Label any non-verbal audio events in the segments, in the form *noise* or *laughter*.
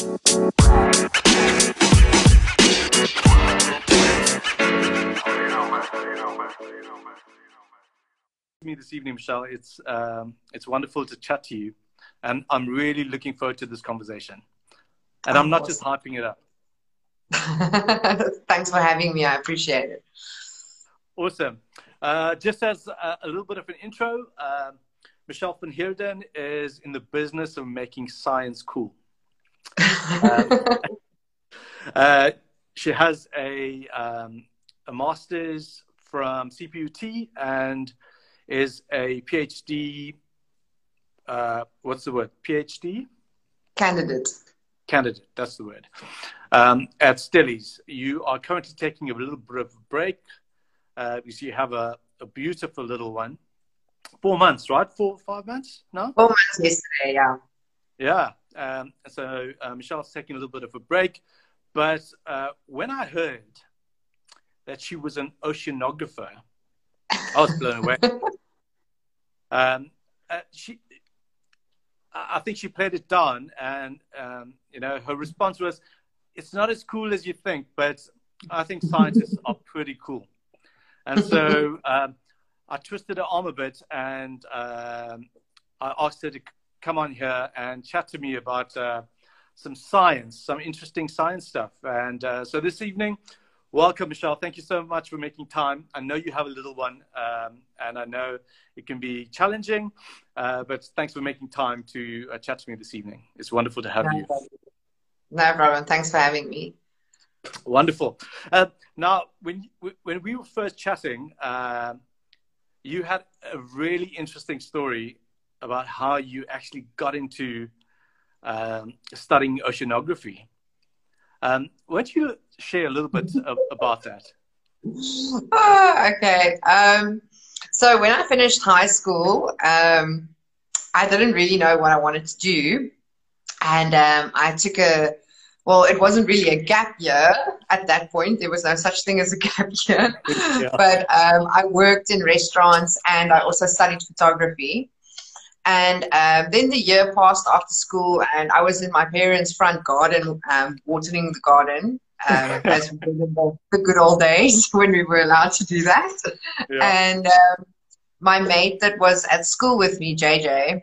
me this evening, Michelle. It's um, it's wonderful to chat to you, and I'm really looking forward to this conversation. And I'm not just hyping it up. *laughs* Thanks for having me. I appreciate it. Awesome. Uh, just as a, a, little bit of an intro, uh, Michelle van Heerden is in the business of making science cool. Um, *laughs* uh, she has a, um, a master's from CPUT and is a PhD. Uh, what's the word? PhD? Candidate. Candidate, that's the word. Um, at Stellies, you are currently taking a little bit of a break uh, because you have a, a beautiful little one. Four months, right? Four, five months? No? Four months yesterday, yeah. Yeah. Um, so uh, Michelle's taking a little bit of a break. But uh, when I heard that she was an oceanographer, I was blown away. *laughs* um, uh, she, I think she played it down, and um, you know her response was, "It's not as cool as you think, but I think scientists are pretty cool." And so *laughs* um, I twisted her arm a bit, and um, I asked her to come on here and chat to me about uh, some science, some interesting science stuff. And uh, so this evening, welcome, Michelle. Thank you so much for making time. I know you have a little one, um, and I know it can be challenging, uh, but thanks for making time to uh, chat to me this evening. It's wonderful to have no you. Problem. No problem. Thanks for having me. Wonderful. Uh, now, when when we were first chatting, uh, you had a really interesting story about how you actually got into um, studying oceanography. Um, why don't you share a little bit of, about that? Oh, okay. Um, so when I finished high school, um, I didn't really know what I wanted to do, and um, I took a well, it wasn't really a gap year at that point. There was no such thing as a *laughs* gap year. Yeah. But um, I worked in restaurants and I also studied photography. And um, then the year passed after school, and I was in my parents' front garden um, watering the garden, um, *laughs* as we did in the, the, good old days *laughs* when we were allowed to do that. Yeah. And um, my mate that was at school with me, JJ,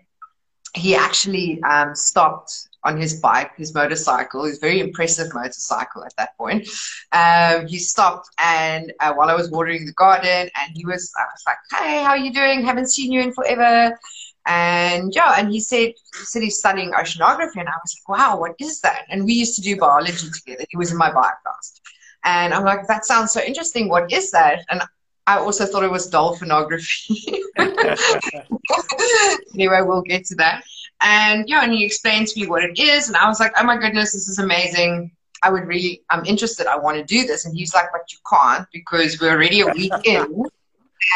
he actually um, stopped on his bike, his motorcycle, his very impressive motorcycle at that point. Um, he stopped and uh, while I was watering the garden, and he was, I was like, "Hey, how are you doing? Haven't seen you in forever." And yeah, and he said, he said he's studying oceanography, and I was like, "Wow, what is that?" And we used to do biology together. He was in my bio class, and I'm like, "That sounds so interesting. What is that?" And I also thought it was dolphinography. *laughs* anyway, we'll get to that. And yeah, and he explained to me what it is, and I was like, oh my goodness, this is amazing. I would really, I'm interested. I want to do this. And he's like, but you can't because we're already a week in.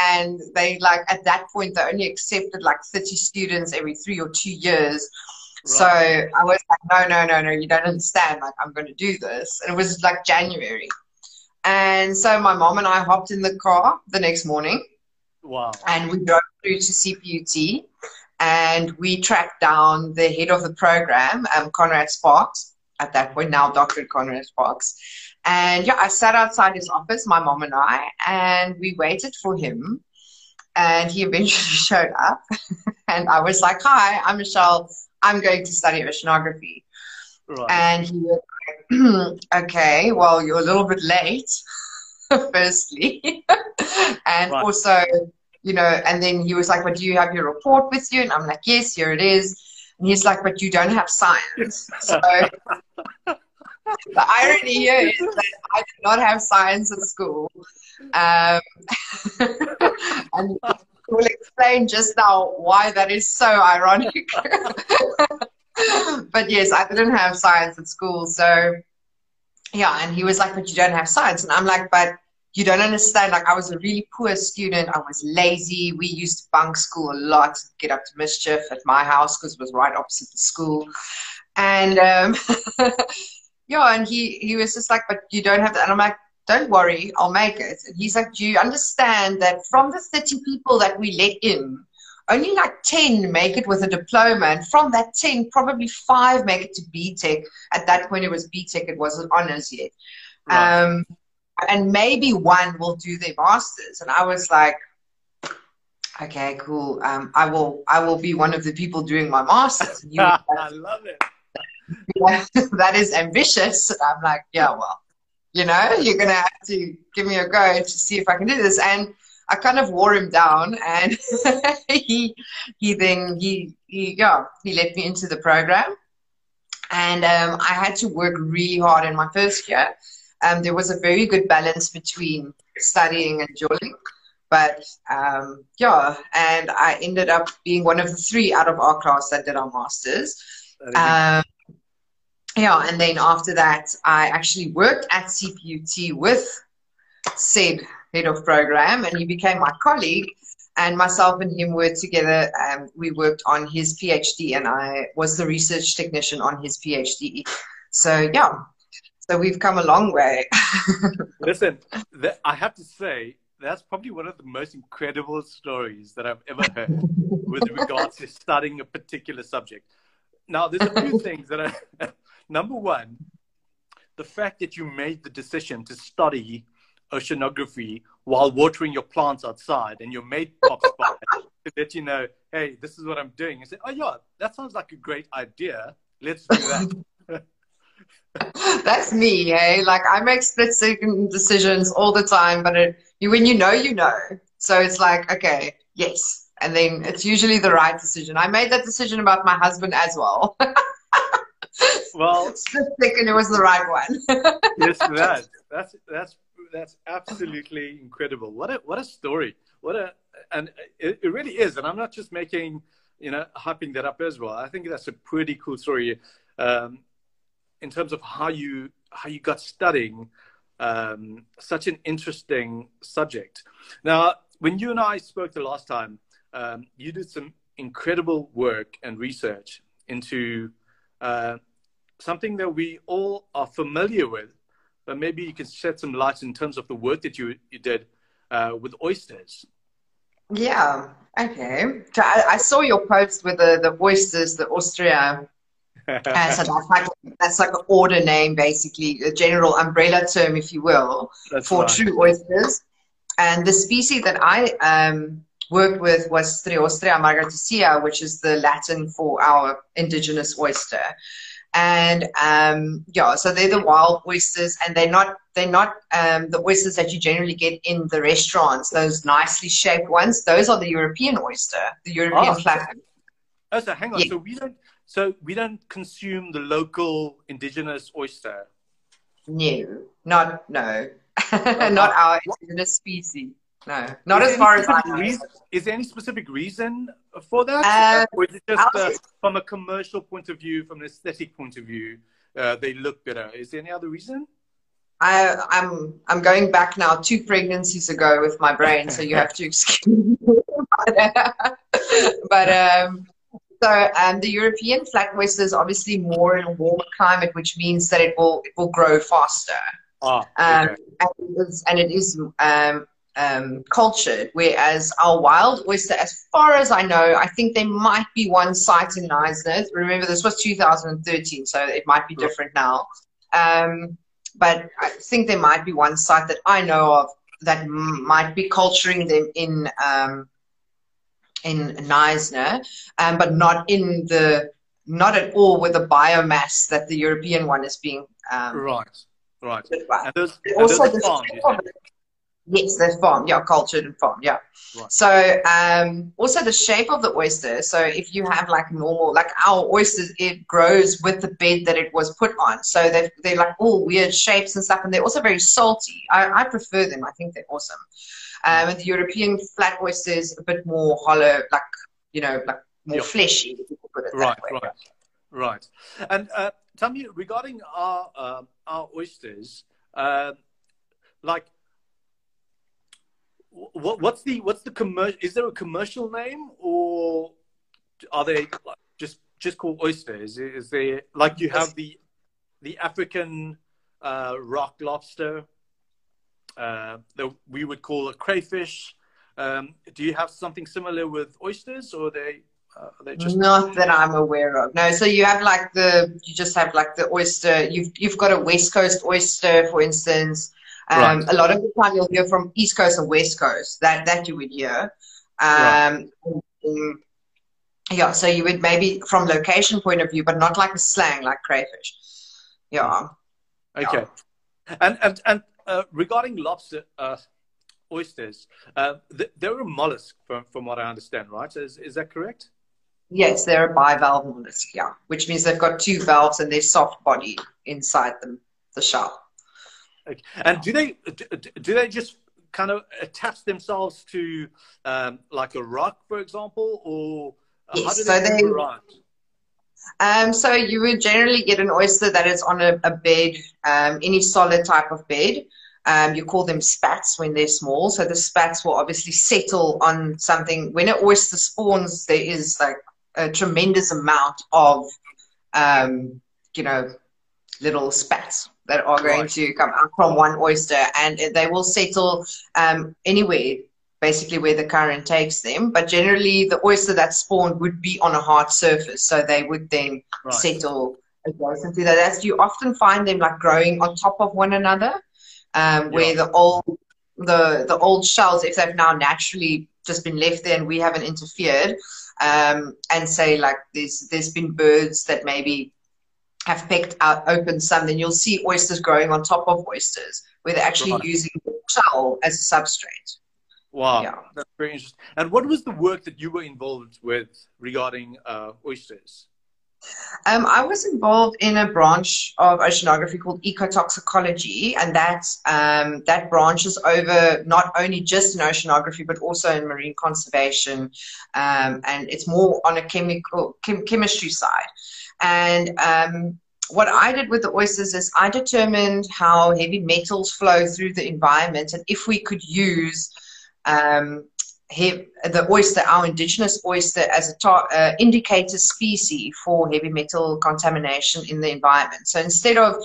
And they like, at that point, they only accepted like 30 students every three or two years. Right. So I was like, no, no, no, no, you don't understand. Like, I'm going to do this. And it was like January. And so my mom and I hopped in the car the next morning. Wow. And we drove through to CPUT and we tracked down the head of the program, um, Conrad Sparks, at that point, now Dr. Conrad Sparks. And yeah, I sat outside his office, my mom and I, and we waited for him. And he eventually *laughs* showed up. and I was like, Hi, I'm Michelle. I'm going to study oceanography. Right. And he was like, *clears throat* Okay, well, you're a little bit late, *laughs* firstly. *laughs* and right. also, you know, and then he was like, but do you have your report with you? And I'm like, yes, here it is. And he's like, but you don't have science. So the irony here is that I did not have science at school. Um, *laughs* and we'll explain just now why that is so ironic. *laughs* but yes, I didn't have science at school. So yeah, and he was like, but you don't have science. And I'm like, but you don't understand. Like I was a really poor student. I was lazy. We used to bunk school a lot, get up to mischief at my house because it was right opposite the school. And um, *laughs* yeah, and he he was just like, but you don't have that. And I'm like, don't worry, I'll make it. And he's like, do you understand that from the 30 people that we let in, only like 10 make it with a diploma. And from that 10, probably five make it to BTech. At that point, it was BTech, it wasn't honors yet. Right. Um, and maybe one will do their masters. And I was like, okay, cool. Um, I will, I will be one of the people doing my masters. *laughs* I love it. Yeah, *laughs* that is ambitious. I'm like, yeah, well, you know, you're gonna have to give me a go to see if I can do this. And I kind of wore him down, and *laughs* he he then he, he yeah he let me into the program, and um, I had to work really hard in my first year. Um, there was a very good balance between studying and joining, but um, yeah, and I ended up being one of the three out of our class that did our masters. Um, yeah, and then after that, I actually worked at CPUT with said head of program, and he became my colleague. And myself and him worked together. Um, we worked on his PhD, and I was the research technician on his PhD. So yeah, so we've come a long way. *laughs* Listen, the, I have to say that's probably one of the most incredible stories that I've ever heard with regards to studying a particular subject. Now, there's a *laughs* few things that I. *laughs* Number one, the fact that you made the decision to study oceanography while watering your plants outside and your mate pops by to let you know, hey, this is what I'm doing. You say, oh, yeah, that sounds like a great idea. Let's do that. *laughs* That's me, hey. Like I make split second decisions all the time, but it, you, when you know, you know. So it's like, okay, yes, and then it's usually the right decision. I made that decision about my husband as well. *laughs* well, split second, it was the right one. *laughs* yes, that that's that's that's absolutely incredible. What a what a story. What a and it, it really is. And I'm not just making you know hyping that up as well. I think that's a pretty cool story um, in terms of how you how you got studying um, such an interesting subject. Now, when you and I spoke the last time, um, you did some incredible work and research into uh, something that we all are familiar with, but maybe you can shed some light in terms of the work that you, you did uh, with oysters. Yeah, okay. So I, I, saw your post with the, the oysters, the Ostrea. *laughs* uh, so that's like, that's like an order name, basically, a general umbrella term, if you will, that's for right. true oysters. And the species that I um, worked with was Striostrea margaritacea, which is the Latin for our indigenous oyster and um, yeah, so they're the wild oysters, and they're not they're not um, the oysters that you generally get in the restaurants. Those nicely shaped ones, those are the European oyster, the European oh, flat. Oh, so hang on. Yeah. So we don't so we don't consume the local indigenous oyster. No, not no, *laughs* not our indigenous species. No, not is as far as I know. Reason, is there any specific reason for that? Uh, or is it just uh, from a commercial point of view, from an aesthetic point of view, uh, they look better? Is there any other reason? I, I'm I'm going back now two pregnancies ago with my brain, so you have to *laughs* excuse me. *laughs* but um, so um, the European flat oyster is obviously more in a warmer climate, which means that it will it will grow faster. Oh, okay. um, and, it is, and it is um, um, cultured, whereas our wild oyster, as far as I know, I think there might be one site in Knysna. Remember, this was 2013, so it might be different now. Um, but I think there might be one site that I know of that m- might be culturing them in um, in Knysna, um, but not in the not at all with the biomass that the European one is being um, right. Right. Also, the Yes, they're farmed. Yeah, cultured and farmed. Yeah. Right. So um, also the shape of the oyster. So if you have like normal, like our oysters, it grows with the bed that it was put on. So they're, they're like all weird shapes and stuff, and they're also very salty. I, I prefer them. I think they're awesome. Um, and the European flat oyster is a bit more hollow, like you know, like more yep. fleshy. right, right, right. And uh, tell me regarding our uh, our oysters, uh, like what, what's the what's the commercial? Is there a commercial name, or are they just just called oysters? Is there like you have the the African uh, rock lobster uh, that we would call a crayfish? Um, do you have something similar with oysters, or they? Uh, they just not that I'm aware of. No, so you have like the you just have like the oyster. You've you've got a West Coast oyster, for instance. Um, right. A lot of the time you'll hear from East Coast and West Coast. That that you would hear. Um, right. Yeah, so you would maybe from location point of view, but not like a slang like crayfish. Yeah. Okay. Yeah. And and and uh, regarding lobster, uh, oysters, uh, they're a mollusk from from what I understand, right? Is is that correct? Yes, they're a bivalve mollusk. Yeah, which means they've got two valves and they're soft body inside them, the shell. Okay. And do they do they just kind of attach themselves to um, like a rock, for example, or yes, how do they, so they? Um, so you would generally get an oyster that is on a, a bed, um, any solid type of bed. Um, you call them spats when they're small. So the spats will obviously settle on something. When an oyster spawns, there is like a tremendous amount of, um, you know, little spats that are going right. to come out from one oyster, and they will settle um, anywhere basically where the current takes them. But generally, the oyster that spawned would be on a hard surface, so they would then right. settle adjacent to that. As you often find them like growing on top of one another, um, where yeah. the old the the old shells, if they've now naturally just been left there and we haven't interfered, um, and say like there's there's been birds that maybe have picked out open some, then you'll see oysters growing on top of oysters, where they're actually right. using the shell as a substrate. Wow, yeah. that's very interesting. And what was the work that you were involved with regarding uh, oysters? Um, I was involved in a branch of oceanography called ecotoxicology, and that um, that branches over not only just in oceanography but also in marine conservation, um, and it's more on a chemical chem- chemistry side. And um, what I did with the oysters is I determined how heavy metals flow through the environment, and if we could use um, the oyster, our indigenous oyster, as a uh, indicator species for heavy metal contamination in the environment. So instead of,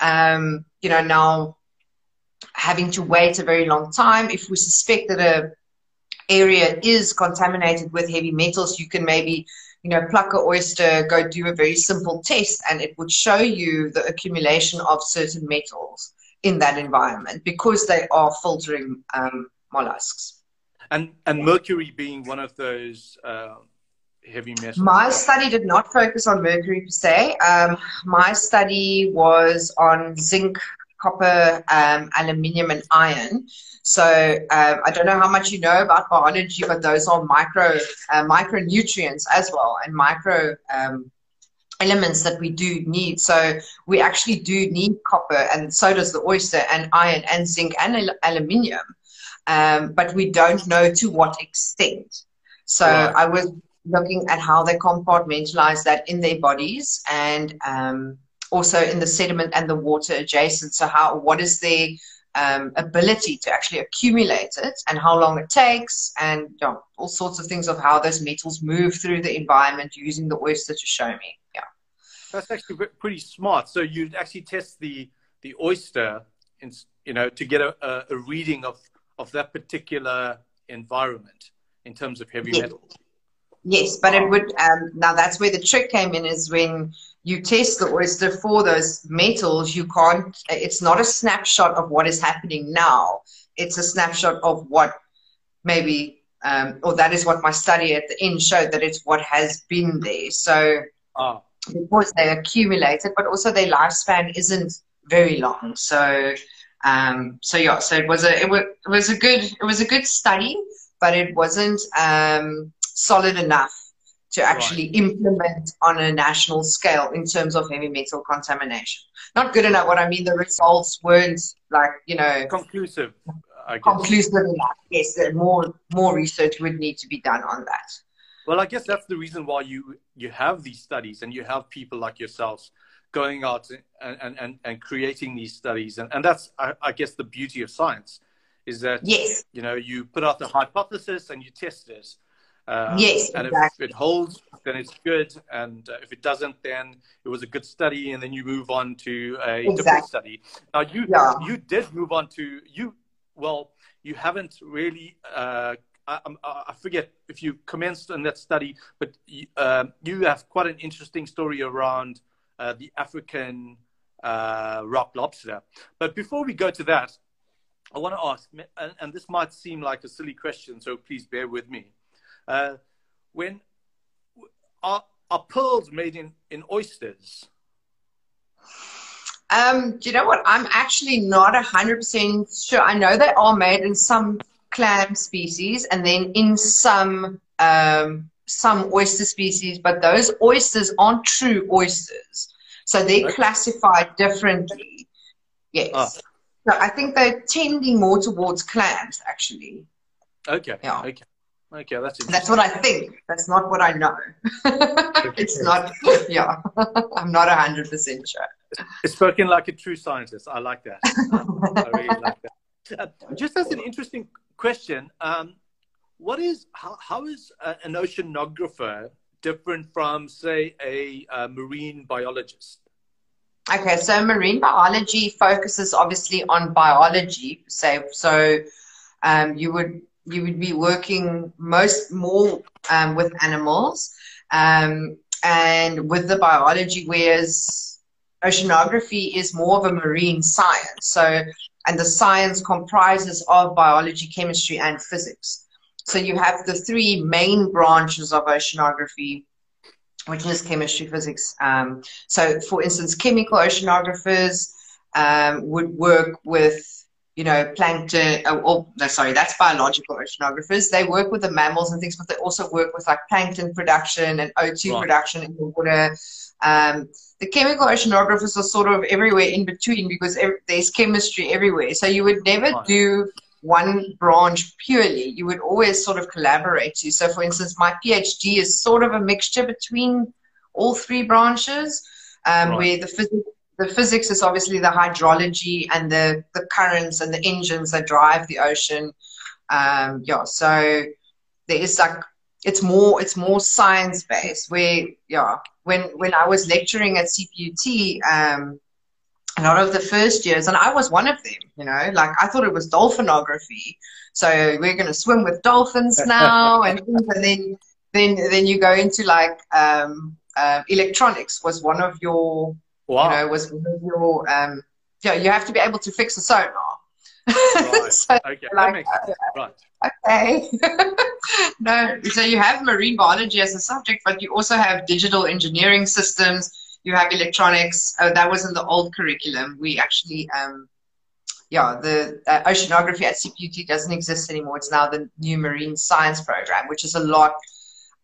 um, you know, now having to wait a very long time, if we suspect that a area is contaminated with heavy metals, you can maybe, you know, pluck a oyster, go do a very simple test, and it would show you the accumulation of certain metals in that environment because they are filtering um, mollusks. And and mercury being one of those uh, heavy metals. My study did not focus on mercury per se. Um, my study was on zinc, copper, um, aluminium, and iron. So um, I don't know how much you know about biology, but those are micro uh, micronutrients as well, and micro um, elements that we do need. So we actually do need copper, and so does the oyster, and iron, and zinc, and al- aluminium um, but we don't know to what extent. So right. I was looking at how they compartmentalize that in their bodies and um, also in the sediment and the water adjacent. So how what is their um, ability to actually accumulate it and how long it takes and you know, all sorts of things of how those metals move through the environment using the oyster to show me. Yeah. That's actually pretty smart. So you'd actually test the the oyster, in, you know, to get a, a reading of of that particular environment in terms of heavy metals. Yes, but it would. Um, now that's where the trick came in. Is when you test the oyster for those metals, you can't. It's not a snapshot of what is happening now. It's a snapshot of what maybe, um, or that is what my study at the end showed that it's what has been there. So oh. because they accumulated, but also their lifespan isn't very long. So um, so yeah, so it was a it was, it was a good it was a good study, but it wasn't um, solid enough to actually right. implement on a national scale in terms of heavy metal contamination. Not good enough. What I mean, the results weren't like you know conclusive. Conclusive enough. Yes, more more research would need to be done on that. Well, I guess that's the reason why you you have these studies and you have people like yourselves going out and, and, and creating these studies. And, and that's, I, I guess, the beauty of science is that, yes. you know, you put out the hypothesis and you test it. Um, yes, and exactly. if it holds, then it's good. And uh, if it doesn't, then it was a good study, and then you move on to a exactly. different study. Now, you yeah. you did move on to you. Well, you haven't really uh, I, I, forget if you commenced in that study, but you, um, you have quite an interesting story around uh, the African uh, rock lobster. But before we go to that, I want to ask, and, and, this might seem like a silly question, so please bear with me. Uh, when are, are pearls made in, in oysters? Um, do you know what? I'm actually not 100% sure. I know they are made in some clam species and then in some um, some oyster species, but those oysters aren't true oysters. So they're okay. classified differently. Yes. Oh. So I think they're tending more towards clams, actually. Okay. Yeah. Okay. Okay, that's That's what I think. That's not what I know. it's not, *laughs* yeah. I'm not 100% sure. It's spoken like a true scientist. I like that. I really like that. Uh, *laughs* just as an interesting question, um, what is how, how is an oceanographer different from, say, a, a marine biologist? Okay, so marine biology focuses obviously on biology. So, so um, you would you would be working most more um, with animals um, and with the biology, whereas oceanography is more of a marine science. So, and the science comprises of biology, chemistry, and physics. So you have the three main branches of oceanography, which is chemistry, physics. Um, so, for instance, chemical oceanographers um, would work with you know, plankton, oh, oh, no, sorry, that's biological oceanographers. They work with the mammals and things, but they also work with like plankton production and O2 right. production in the water. Um, the chemical oceanographers are sort of everywhere in between because there's chemistry everywhere. So you would never right. do one branch purely. You would always sort of collaborate. To. So, for instance, my PhD is sort of a mixture between all three branches, um, right. where the physics the physics is obviously the hydrology and the, the currents and the engines that drive the ocean. Um, yeah, so there is like it's more it's more science based. Where yeah, when when I was lecturing at CPUT, um, a lot of the first years, and I was one of them. You know, like I thought it was dolphinography. So we're going to swim with dolphins *laughs* now, and, and then then then you go into like um, uh, electronics was one of your Wow. You know, was your um, yeah, you have to be able to fix a sonar. Right. *laughs* so okay, like, that Right. Okay. *laughs* no, so you have marine biology as a subject, but you also have digital engineering systems. You have electronics. Uh, that was in the old curriculum. We actually, um, yeah, the uh, oceanography at CPUT doesn't exist anymore. It's now the new marine science program, which is a lot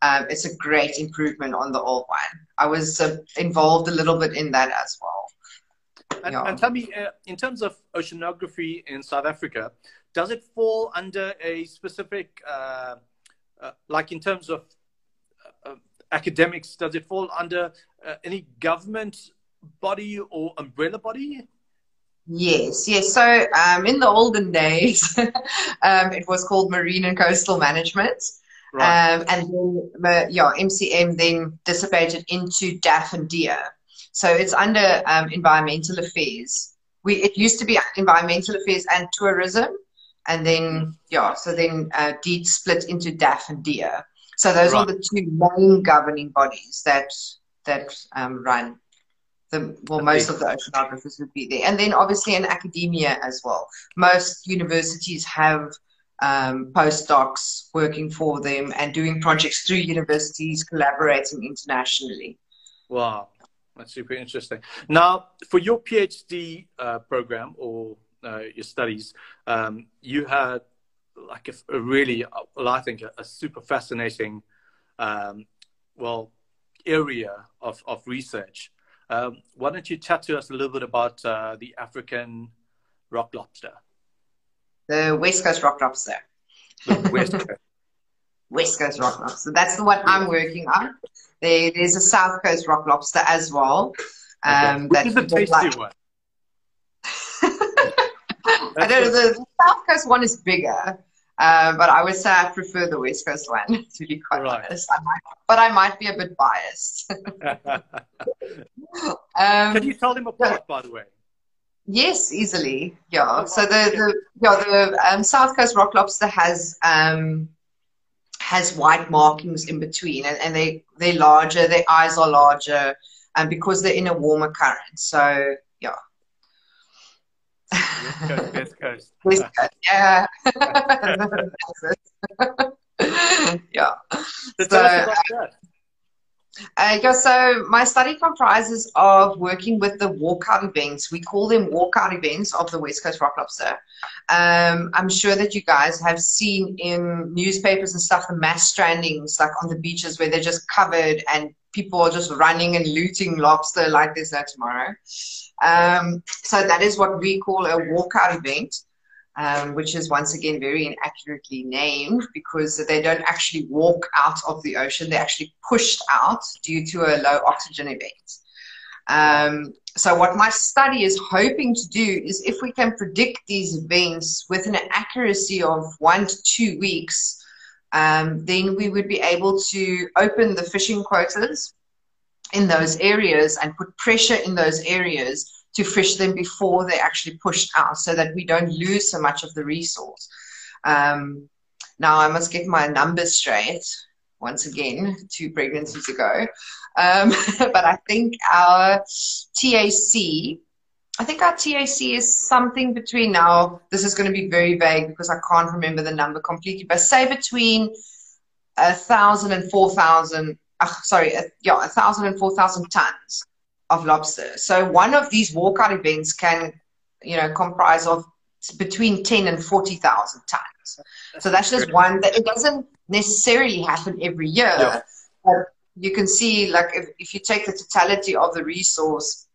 um, it's a great improvement on the old one. I was uh, involved a little bit in that as well. And, yeah. and tell me, uh, in terms of oceanography in South Africa, does it fall under a specific, uh, uh like in terms of uh, academics, does it fall under uh, any government body or umbrella body? Yes, yes. So um, in the olden days, *laughs* um, it was called Marine and Coastal Management. Right. Um, and then, yeah, MCM then dissipated into DAFF and DIA. So it's under um, environmental affairs. We, it used to be environmental affairs and tourism. And then, yeah, so then uh, DEAT split into DAFF and DIA. So those right. are the two main governing bodies that that um, run the well, most of the oceanographers would be there, and then obviously in academia as well. Most universities have um, postdocs working for them and doing projects through universities, collaborating internationally. Wow, that's super interesting. Now, for your PhD uh, program or uh, your studies, um, you had like a, a, really, well, I think, a, a super fascinating, um, well, area of, of research. Um, why don't you chat to us a little bit about uh, the African rock lobster? The West Coast rock lobster. The West Coast. *laughs* West Coast rock lobster. That's the one I'm working on. There, there's a South Coast rock lobster as well. Um, okay. Which is the tasty like... one? *laughs* I don't know. The, the, South Coast one is bigger, uh, but I would say I prefer the West Coast one, *laughs* to be quite right. honest. I might, but I might be a bit biased. um, Can you tell them apart, by the way? Yes, easily. Yeah. So the, the yeah the um, South Coast rock lobster has um, has white markings in between, and, and they they're larger, their eyes are larger, and because they're in a warmer current. So yeah. West Coast, West Coast. *laughs* Yeah. *laughs* *laughs* yeah. So, uh, so my study comprises of working with the walkout events. We call them walkout events of the West Coast rock lobster. Um, I'm sure that you guys have seen in newspapers and stuff the mass strandings, like on the beaches where they're just covered and people are just running and looting lobster like there's no tomorrow. Um, so that is what we call a walkout event um, which is once again very inaccurately named because they don't actually walk out of the ocean, they're actually pushed out due to a low oxygen event. Um, so, what my study is hoping to do is if we can predict these events with an accuracy of one to two weeks, um, then we would be able to open the fishing quotas in those areas and put pressure in those areas to fish them before they're actually pushed out so that we don't lose so much of the resource. Um, now, I must get my numbers straight once again, two pregnancies ago. Um, *laughs* but I think our TAC, I think our TAC is something between now, this is going to be very vague because I can't remember the number completely, but say between a thousand and four thousand, uh, sorry, a, yeah, a thousand and four thousand tons of lobster. So one of these walkout events can, you know, comprise of between 10 and 40,000 tons. so that's just one that it doesn't necessarily happen every year. Yeah. But you can see, like, if, if you take the totality of the resource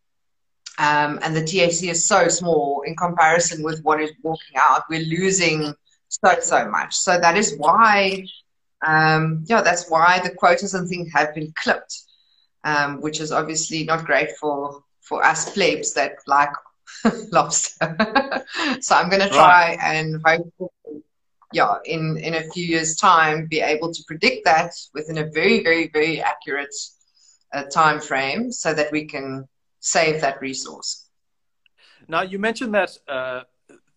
um, and the TAC is so small in comparison with what is walking out, we're losing so, so much. So that is why, um, yeah, that's why the quotas and things have been clipped um, which is obviously not great for for us plebs that like *laughs* lobster. *laughs* so I'm going to try right. and hope, yeah, in in a few years' time, be able to predict that within a very, very, very accurate uh, time frame, so that we can save that resource. Now, you mentioned that uh,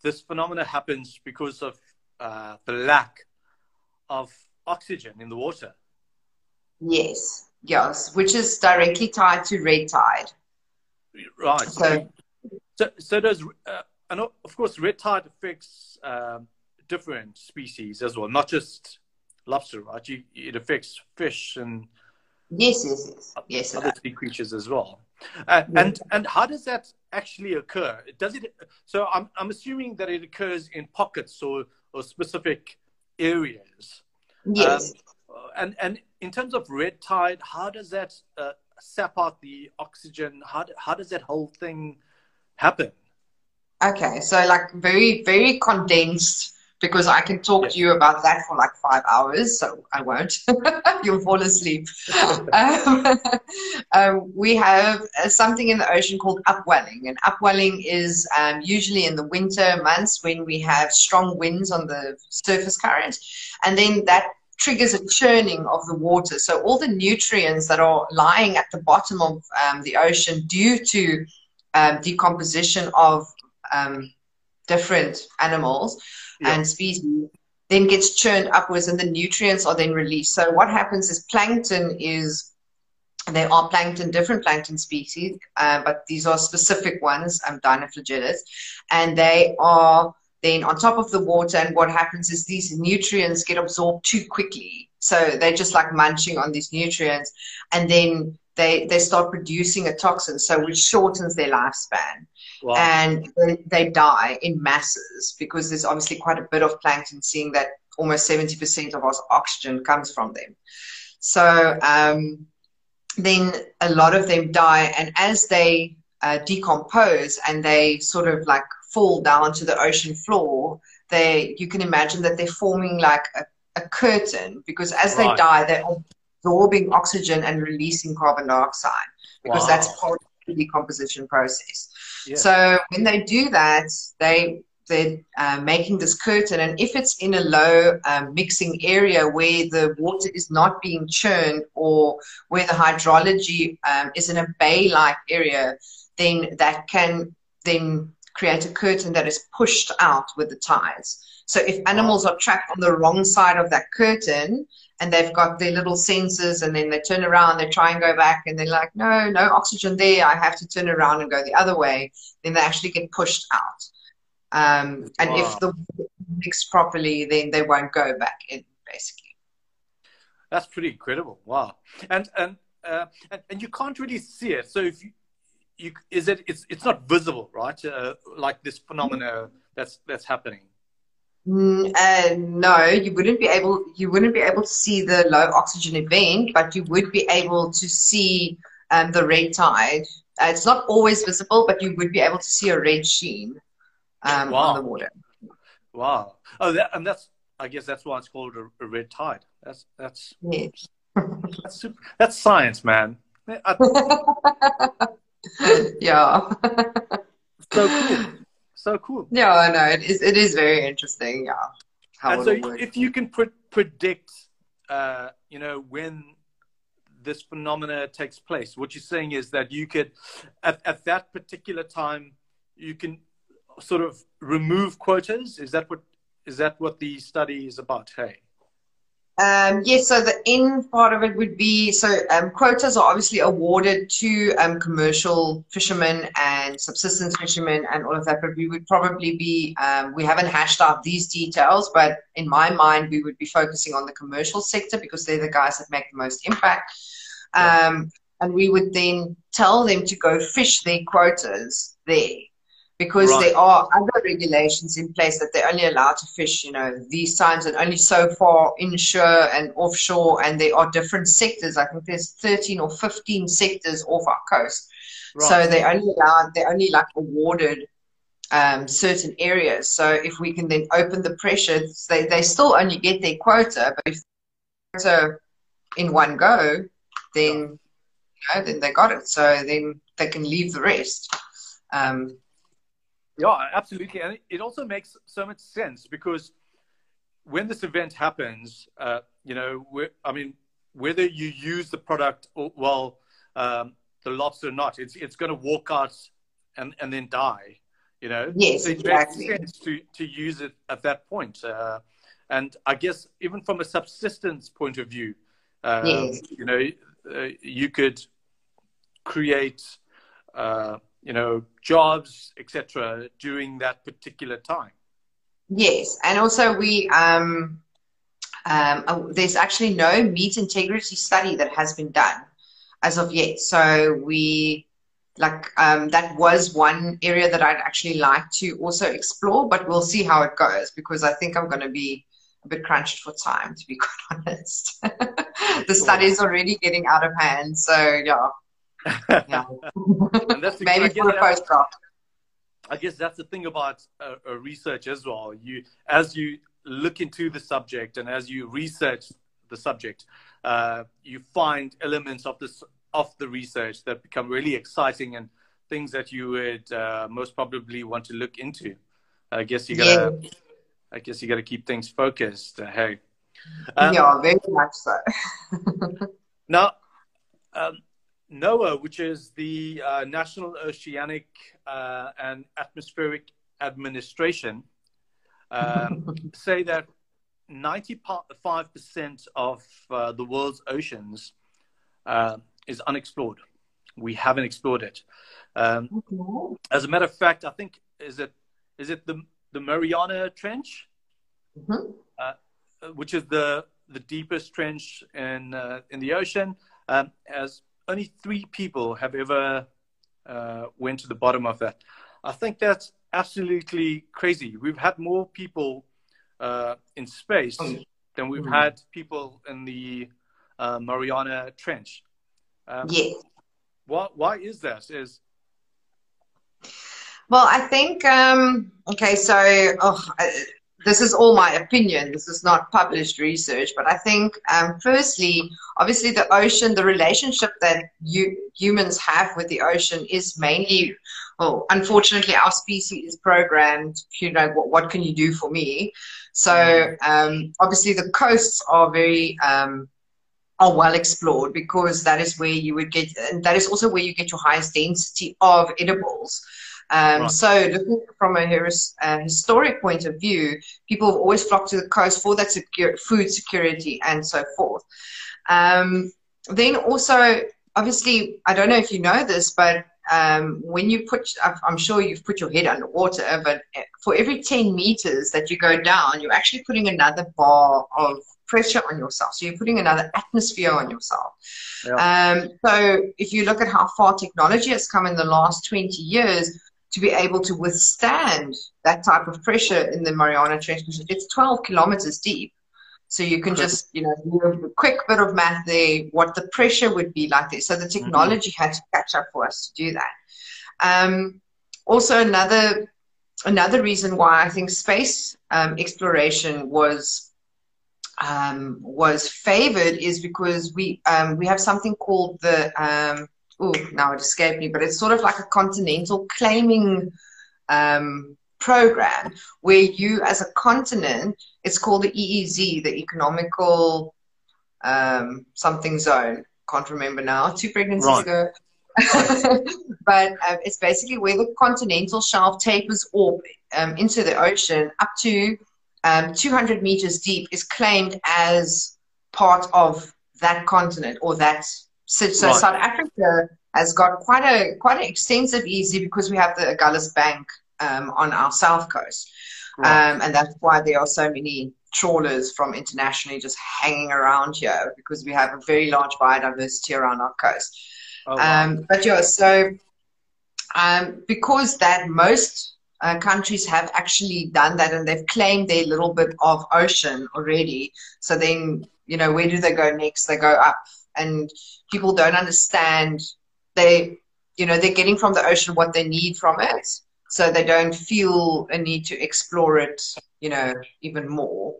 this phenomena happens because of uh, the lack of oxygen in the water. Yes. Yes, which is directly tied to red tide. Right. So, so, so does, uh, and of course, red tide affects um, different species as well, not just lobster, right? You, it affects fish and yes, yes, yes, yes, other sea creatures as well. Uh, and and how does that actually occur? Does it? So I'm I'm assuming that it occurs in pockets or or specific areas. Yes. Um, and and in terms of red tide, how does that uh, sap out the oxygen? How how does that whole thing happen? Okay, so like very very condensed because I can talk yes. to you about that for like five hours, so I won't. *laughs* You'll fall asleep. *laughs* um, *laughs* um, we have uh, something in the ocean called upwelling, and upwelling is um, usually in the winter months when we have strong winds on the surface current, and then that triggers a churning of the water. So all the nutrients that are lying at the bottom of um, the ocean due to um, decomposition of um, different animals yeah. and species then gets churned upwards and the nutrients are then released. So what happens is plankton is there are plankton, different plankton species, uh, but these are specific ones, um, dinoflagellates, and they are then on top of the water. And what happens is these nutrients get absorbed too quickly. So they're just like munching on these nutrients. And then they, they start producing a toxin, so which shortens their lifespan. Wow. And they, they die in masses because there's obviously quite a bit of plankton, seeing that almost 70% of our oxygen comes from them. So um, then a lot of them die. And as they uh, decompose and they sort of like fall down to the ocean floor, they you can imagine that they're forming like a, a curtain because as right. they die, they're absorbing oxygen and releasing carbon dioxide because wow. that's part of the decomposition process. Yes. So when they do that, they they're uh, making this curtain, and if it's in a low um, mixing area where the water is not being churned or where the hydrology um, is in a bay-like area, then that can then create a curtain that is pushed out with the tides. So if animals are trapped on the wrong side of that curtain and they've got their little sensors, and then they turn around, they try and go back, and they're like, no, no oxygen there. I have to turn around and go the other way. Then they actually get pushed out. Um, and wow. if the mix properly, then they won't go back in, basically. That's pretty incredible. Wow. And and uh, and, and you can't really see it. So if you, you is it it's it's not visible, right? Uh, like this phenomena that's that's happening. Mm, uh, no, you wouldn't be able you wouldn't be able to see the low oxygen event, but you would be able to see um, the red tide. Uh, it's not always visible, but you would be able to see a red sheen um, wow. on the water. Wow! Oh, that, and that's I guess that's why it's called a, a red tide. That's that's yes. *laughs* that's super. That's science, man. I, *laughs* *laughs* yeah. so cool. So cool. Yeah, I know. It is, it is very interesting. Yeah. and so if you can pre- predict, uh, you know, when this phenomena takes place, what you're saying is that you could, at, at that particular time, you can sort of remove quotas. Is that what, is that what the study is about? Hey. Um, yes, so the end part of it would be so um, quotas are obviously awarded to um, commercial fishermen and subsistence fishermen and all of that, but we would probably be, um, we haven't hashed out these details, but in my mind, we would be focusing on the commercial sector because they're the guys that make the most impact. Um, and we would then tell them to go fish their quotas there because right. there are other regulations in place that they're only allowed to fish, you know, these times and only so far inshore and offshore, and there are different sectors. I think there's 13 or 15 sectors off our coast. Right. So they only allowed, they're only like awarded um, certain areas. So if we can then open the pressure, they, they still only get their quota, but if they quota in one go, then you know, then they got it. So then they can leave the rest. Um, yeah, absolutely. And it also makes so much sense because when this event happens, uh, you know, I mean, whether you use the product or, well, um, the lobster or not, it's, it's going to walk out and, and then die, you know? Yes, so it exactly. makes sense to, to use it at that point. Uh, and I guess even from a subsistence point of view, uh, yes. you know, uh, you could create uh, you know, jobs, etc., during that particular time. Yes, and also we um, um, uh, there's actually no meat integrity study that has been done as of yet. So we like um, that was one area that I'd actually like to also explore, but we'll see how it goes because I think I'm going to be a bit crunched for time, to be *laughs* quite honest. *laughs* the study is already getting out of hand, so yeah yeah. *laughs* Maybe for a postdoc. I guess that's the thing about uh, uh, research as well. You, as you look into the subject and as you research the subject, uh, you find elements of this of the research that become really exciting and things that you would uh, most probably want to look into. I guess you gotta. Yeah. I guess you gotta keep things focused. Uh, hey. Um, yeah, very much so. *laughs* now, um, NOAA, which is the uh, National Oceanic uh, and Atmospheric Administration, um, *laughs* say that 95% of uh, the world's oceans uh, is unexplored. We haven't explored it. Um, as a matter of fact, I think is it is it the the Mariana Trench, mm-hmm. Uh, which is the the deepest trench in uh, in the ocean, um, as only three people have ever uh, went to the bottom of that. I think that's absolutely crazy. We've had more people uh, in space than we've mm-hmm. had people in the uh, Mariana Trench. Um, yes. Why, why is that? Is well, I think um, okay. So, oh, this is all my opinion. This is not published research, but I think, um, firstly, obviously, the ocean, the relationship that you humans have with the ocean is mainly, well, unfortunately, our species is programmed. You know, what, what can you do for me? So, um, obviously, the coasts are very um, are well explored because that is where you would get, and that is also where you get your highest density of edibles. Um, Right. So, looking from a his- uh, historic point of view, people have always flocked to the coast for that secure, food security and so forth. Um, then also, obviously, I don't know if you know this, but um, when you put, I'm sure you've put your head underwater, but for every 10 meters that you go down, you're actually putting another bar of pressure on yourself. So you're putting another atmosphere on yourself. Um, so if you look at how far technology has come in the last 20 years to be able to withstand that type of pressure in the Mariana Trench, because it's 12 kilometers deep. So you can just, you know, do a quick bit of math there, what the pressure would be like there. So the technology had to catch up for us to do that. Um, also, another another reason why I think space um, exploration was um, was favored is because we um, we have something called the um, oh now it escaped me, but it's sort of like a continental claiming um, program where you as a continent it's called the EEZ, the Economical um, something zone. Can't remember now. Two pregnancies Right. ago. *laughs* but um, it's basically where the continental shelf tapers off um, into the ocean up to um, 200 meters deep is claimed as part of that continent or that. So, so Right. South Africa has got quite a quite an extensive EEZ because we have the Agulhas Bank um, on our south coast, Right. um, and that's why there are so many trawlers from internationally just hanging around here because we have a very large biodiversity around our coast. Oh, wow. Um, but yeah, so um, because that most uh, countries have actually done that and they've claimed their little bit of ocean already. So then, you know, where do they go next? They go up, and people don't understand. They, you know, they're getting from the ocean what they need from it, so they don't feel a need to explore it, you know, even more.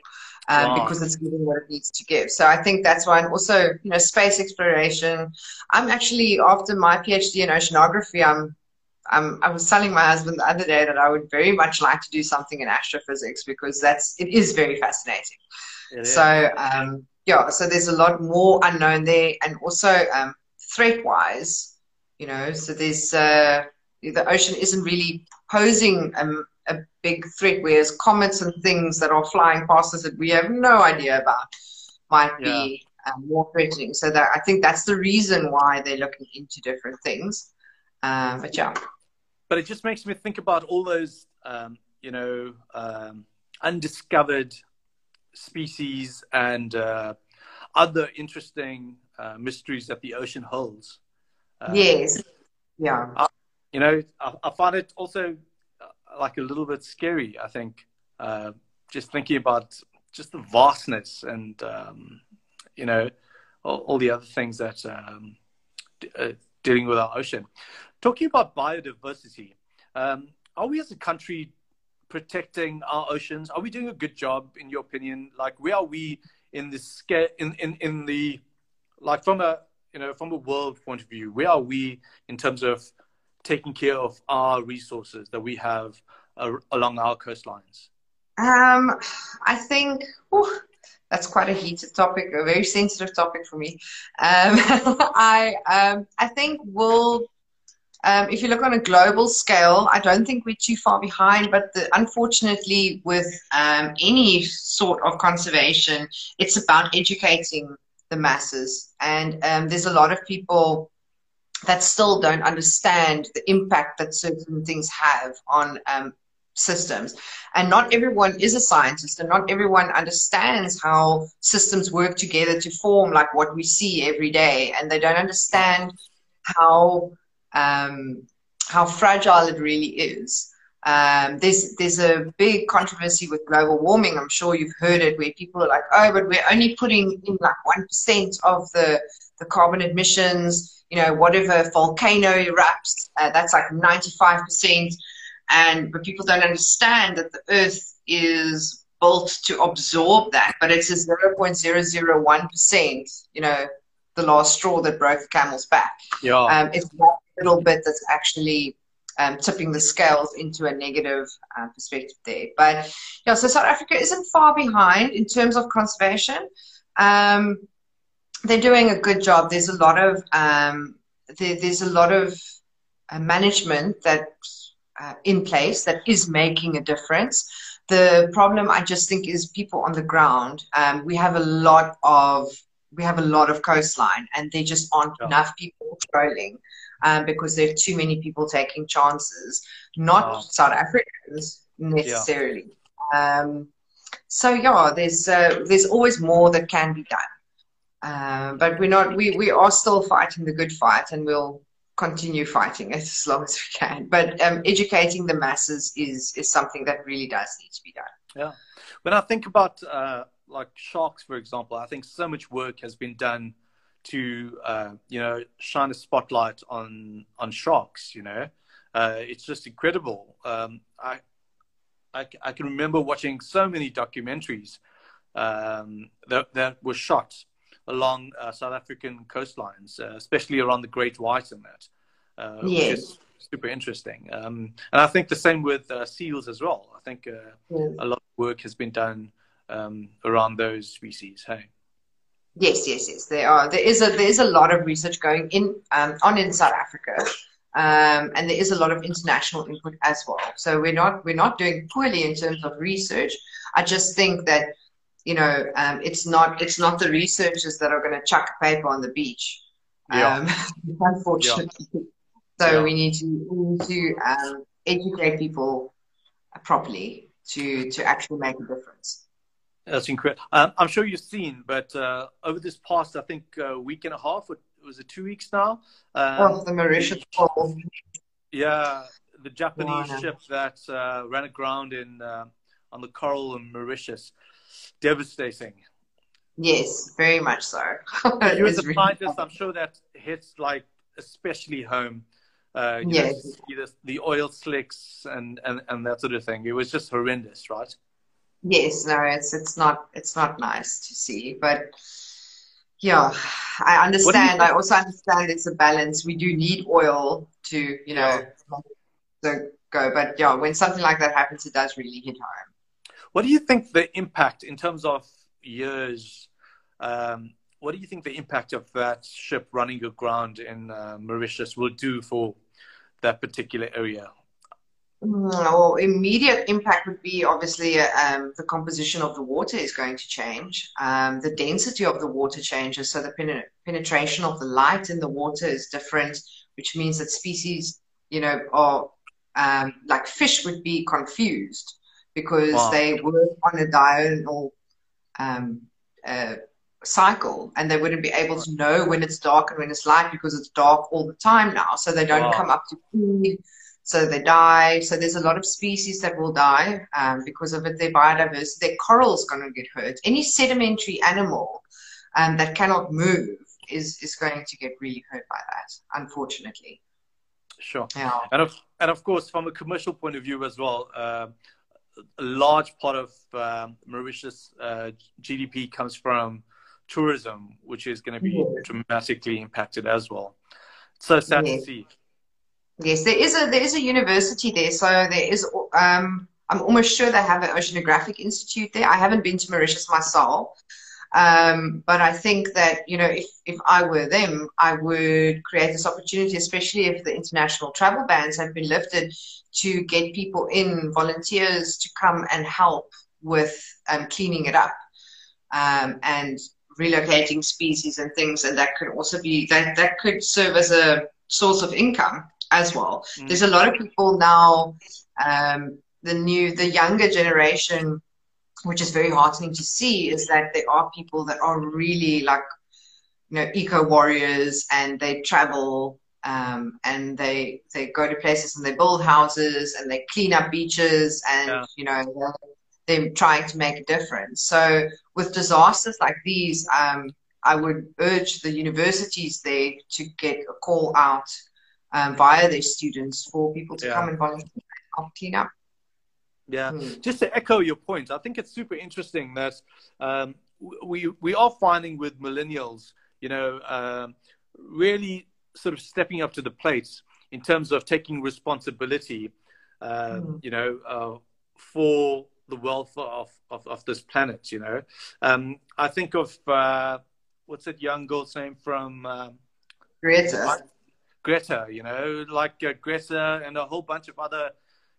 Um, Wow. because it's giving what it needs to give. So I think that's why, and also, you know, space exploration. I'm actually after my PhD in oceanography. I'm, I'm, I was telling my husband the other day that I would very much like to do something in astrophysics because that's it is very fascinating. It. So um, yeah, so there's a lot more unknown there, and also um, threat-wise, you know, so there's uh, the ocean isn't really posing um, a big threat, whereas comets and things that are flying past us that we have no idea about might be um, more threatening. So that I think that's the reason why they're looking into different things. Um, but yeah, but it just makes me think about all those um, you know um, undiscovered species and uh, other interesting uh, mysteries that the ocean holds. Uh, yes, yeah, you know I, I find it also uh, like a little bit scary i think uh, just thinking about just the vastness and um, you know all, all the other things that um, d- uh, dealing with our ocean. Talking about biodiversity um, are we as a country protecting our oceans. Are we doing a good job in your opinion? Like where are we in the scale in, in in the like from a you know from a world point of view where are we in terms of taking care of our resources that we have uh, along our coastlines? Um, I think that's quite a heated topic, a very sensitive topic for me. Um, *laughs* I um, I think we'll, um, if you look on a global scale, I don't think we're too far behind. But the, unfortunately, with um, any sort of conservation, it's about educating the masses, and um, there's a lot of people that still don't understand the impact that certain things have on um, systems. And not everyone is a scientist, and not everyone understands how systems work together to form like what we see every day. And they don't understand how um, how fragile it really is. Um, there's there's a big controversy with global warming. I'm sure you've heard it, where people are like, "Oh, but we're only putting in like one percent of the the carbon emissions." You know, whatever volcano erupts, uh, that's like 95 percent and but people don't understand that the earth is built to absorb that but it's a 0.001% you know the last straw that broke the camel's back yeah um, it's that little bit that's actually um, tipping the scales into a negative uh, perspective there but yeah so south africa isn't far behind in terms of conservation um, they're doing a good job there's a lot of um, there, there's a lot of uh, management that uh, in place that is making a difference. The problem, I just think, is people on the ground. Um, we have a lot of we have a lot of coastline, and there just aren't yeah. enough people patrolling um, because there are too many people taking chances. Not oh. South Africans necessarily. Yeah. Um, so yeah, there's uh, there's always more that can be done. Uh, but we're not. We we are still fighting the good fight, and we'll continue fighting it as long as we can. But um, educating the masses is is something that really does need to be done. Yeah. When I think about uh, like sharks, for example, I think so much work has been done to uh, you know shine a spotlight on on sharks. You know, uh, it's just incredible. Um, I, I, I can remember watching so many documentaries um, that that were shot along uh, South African coastlines, uh, especially around the Great White and that. Uh, yes. super interesting. Um, and I think the same with uh, seals as well. I think uh, yes. a lot of work has been done um, around those species. Hey. Yes, yes, yes. There are. There is a there is a lot of research going in um, on in South Africa, um, and there is a lot of international input as well. So we're not we're not doing poorly in terms of research. I just think that you know, um, it's not it's not the researchers that are going to chuck a paper on the beach. Yeah. Um, *laughs* unfortunately, yeah. so yeah. we need to we need to um, educate people properly to to actually make a difference. That's incredible. Um, I'm sure you've seen, but uh, over this past, I think, uh, week and a half, or was it two weeks now? Um, oh, the Mauritius Yeah, the Japanese ship that uh, ran aground in uh, on the coral in Mauritius devastating. Yes, very much so. you as *laughs* a scientist, I'm sure that hits like especially home. Uh, yes. Know, the oil slicks and, and, and that sort of thing. It was just horrendous, right? Yes, no, it's it's not it's not nice to see, but yeah, I understand. I also understand it's a balance. We do need oil to, you know, go. But yeah, when something like that happens, it does really hit home. What do you think the impact in terms of years? Um, what do you think the impact of that ship running aground in uh, Mauritius will do for that particular area? Mm, well, immediate impact would be obviously um, the composition of the water is going to change. Um, the density of the water changes, so the pen- penetration of the light in the water is different, which means that species, you know, are um, like fish would be confused because wow. they work on a diurnal um, uh, cycle and they wouldn't be able to know when it's dark and when it's light because it's dark all the time now. So they don't wow. come up to feed, so they die. So there's a lot of species that will die um, because of it. Their biodiversity, their coral's going to get hurt. Any sedimentary animal um, that cannot move is, is going to get really hurt by that, unfortunately. Sure. Yeah. And of, and of course, from a commercial point of view as well, uh, a large part of um, Mauritius uh, GDP comes from tourism, which is going to be yeah. dramatically impacted as well. So sad to see. Yes, there is a there is a university there, so there is. Um, I'm almost sure they have an oceanographic institute there. I haven't been to Mauritius myself, um, but I think that you know, if if I were them, I would create this opportunity, especially if the international travel bans have been lifted, to get people in, volunteers to come and help with um, cleaning it up um, and relocating species and things. And that could also be, that, that could serve as a source of income as well. Mm. There's a lot of people now, um, the new, the younger generation, which is very heartening to see, is that there are people that are really like, you know, eco warriors and they travel um, and they they go to places and they build houses and they clean up beaches and yeah. you know they're, they're, trying to make a difference. So with disasters like these, um, I would urge the universities there to get a call out um, via their students for people to yeah. come and volunteer and help clean up. Yeah, hmm. just to echo your point, I think it's super interesting that um, we we are finding with millennials, you know, um, really sort of stepping up to the plate in terms of taking responsibility, uh, mm. you know, uh, for the welfare of, of, of, this planet, you know. Um, I think of, uh, what's that young girl's name from? Um, Greta. Greta, you know, like uh, Greta and a whole bunch of other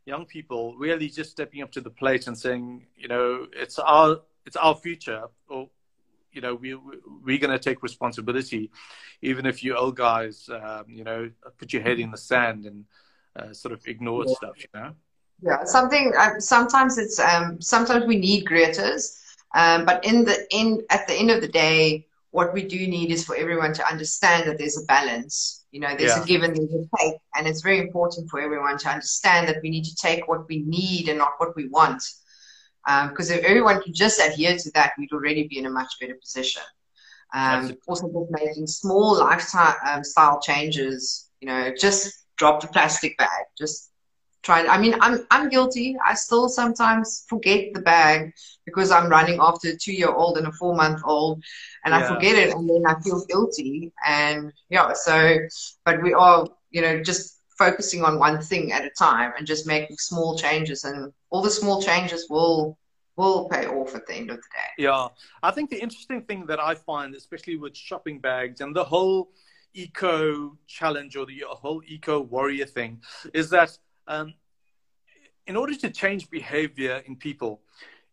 young people really just stepping up to the plate and saying, you know, it's our it's our future, or you know, we we're going to take responsibility, even if you old guys, um, you know, put your head in the sand and uh, sort of ignore yeah. stuff, you know. Yeah, something. Uh, sometimes it's um, sometimes we need Gretas, um, but in the in at the end of the day, what we do need is for everyone to understand that there's a balance. You know, there's yeah. a give and there's a take, and it's very important for everyone to understand that we need to take what we need and not what we want. Because um, if everyone could just adhere to that, we'd already be in a much better position. Um, also, just making small lifestyle um, style changes. You know, just drop the plastic bag. Just try. I mean, I'm I'm guilty. I still sometimes forget the bag because I'm running after a two year old and a four month old, and yeah. I forget it, and then I feel guilty. And yeah, so but we are, you know, just focusing on one thing at a time and just making small changes, and all the small changes will will pay off at the end of the day. Yeah, I think the interesting thing that I find, especially with shopping bags and the whole eco challenge or the whole eco warrior thing, is that um, in order to change behavior in people,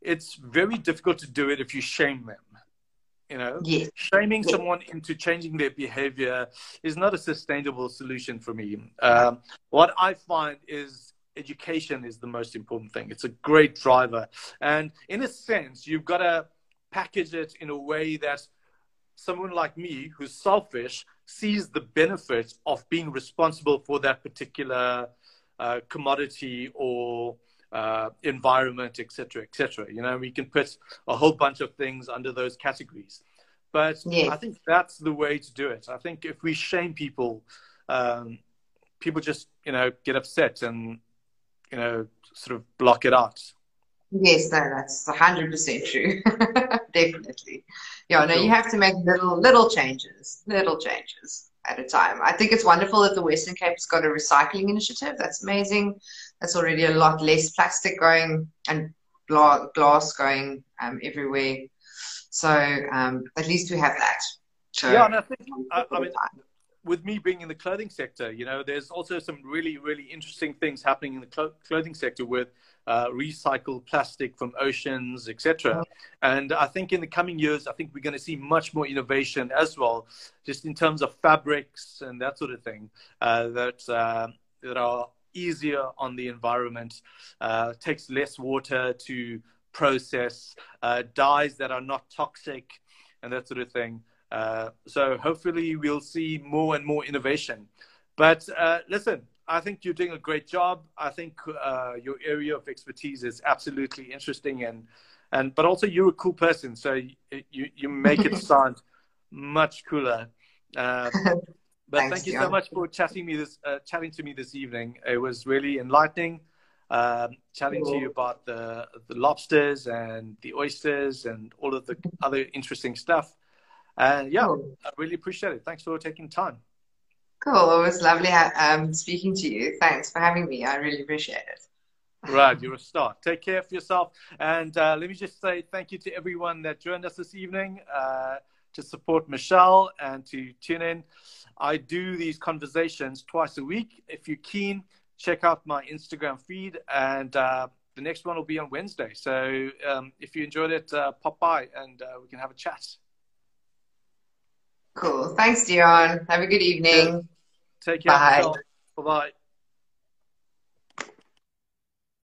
it's very difficult to do it if you shame them. You know, shaming someone into changing their behavior is not a sustainable solution for me. Um, what I find is education is the most important thing. It's a great driver. And in a sense, you've got to package it in a way that someone like me who's selfish sees the benefit of being responsible for that particular uh, commodity or uh, environment, etc., etc. You know, we can put a whole bunch of things under those categories. But yeah. I think that's the way to do it. I think if we shame people, um, people just you know get upset and you know sort of block it out. Yes, no, that's hundred percent true. *laughs* Definitely. Yeah, no, you have to make little little changes, little changes at a time. I think it's wonderful that the Western Cape has got a recycling initiative. That's amazing. That's already a lot less plastic going and glass going um, everywhere. So um, at least we have that. So, yeah, and I think I, I mean, with me being in the clothing sector, you know, there's also some really, really interesting things happening in the cl- clothing sector with uh, recycled plastic from oceans, etc. And I think in the coming years, I think we're going to see much more innovation as well, just in terms of fabrics and that sort of thing uh, that uh, that are easier on the environment, uh, takes less water to process, uh, dyes that are not toxic, and that sort of thing. Uh, so hopefully we'll see more and more innovation. But listen, I think you're doing a great job. I think uh, your area of expertise is absolutely interesting, and and but also you're a cool person, so you you, make it *laughs* sound much cooler. Uh, *laughs* but Thanks, thank you John. so much for chatting me this uh, chatting to me this evening. It was really enlightening. Um, chatting cool. to you about the the lobsters and the oysters and all of the other interesting stuff. And yeah, cool. I really appreciate it. Thanks for taking time. Cool. It was lovely um, speaking to you. Thanks for having me. I really appreciate it. *laughs* Right, you're a star. Take care of yourself. And uh, let me just say thank you to everyone that joined us this evening uh, to support Michelle and to tune in. I do these conversations twice a week. If you're keen, check out my Instagram feed, and uh, the next one will be on Wednesday. So um, if you enjoyed it, uh, pop by and uh, we can have a chat. Cool. Thanks, Dion. Have a good evening. Take care. Bye. Bye bye.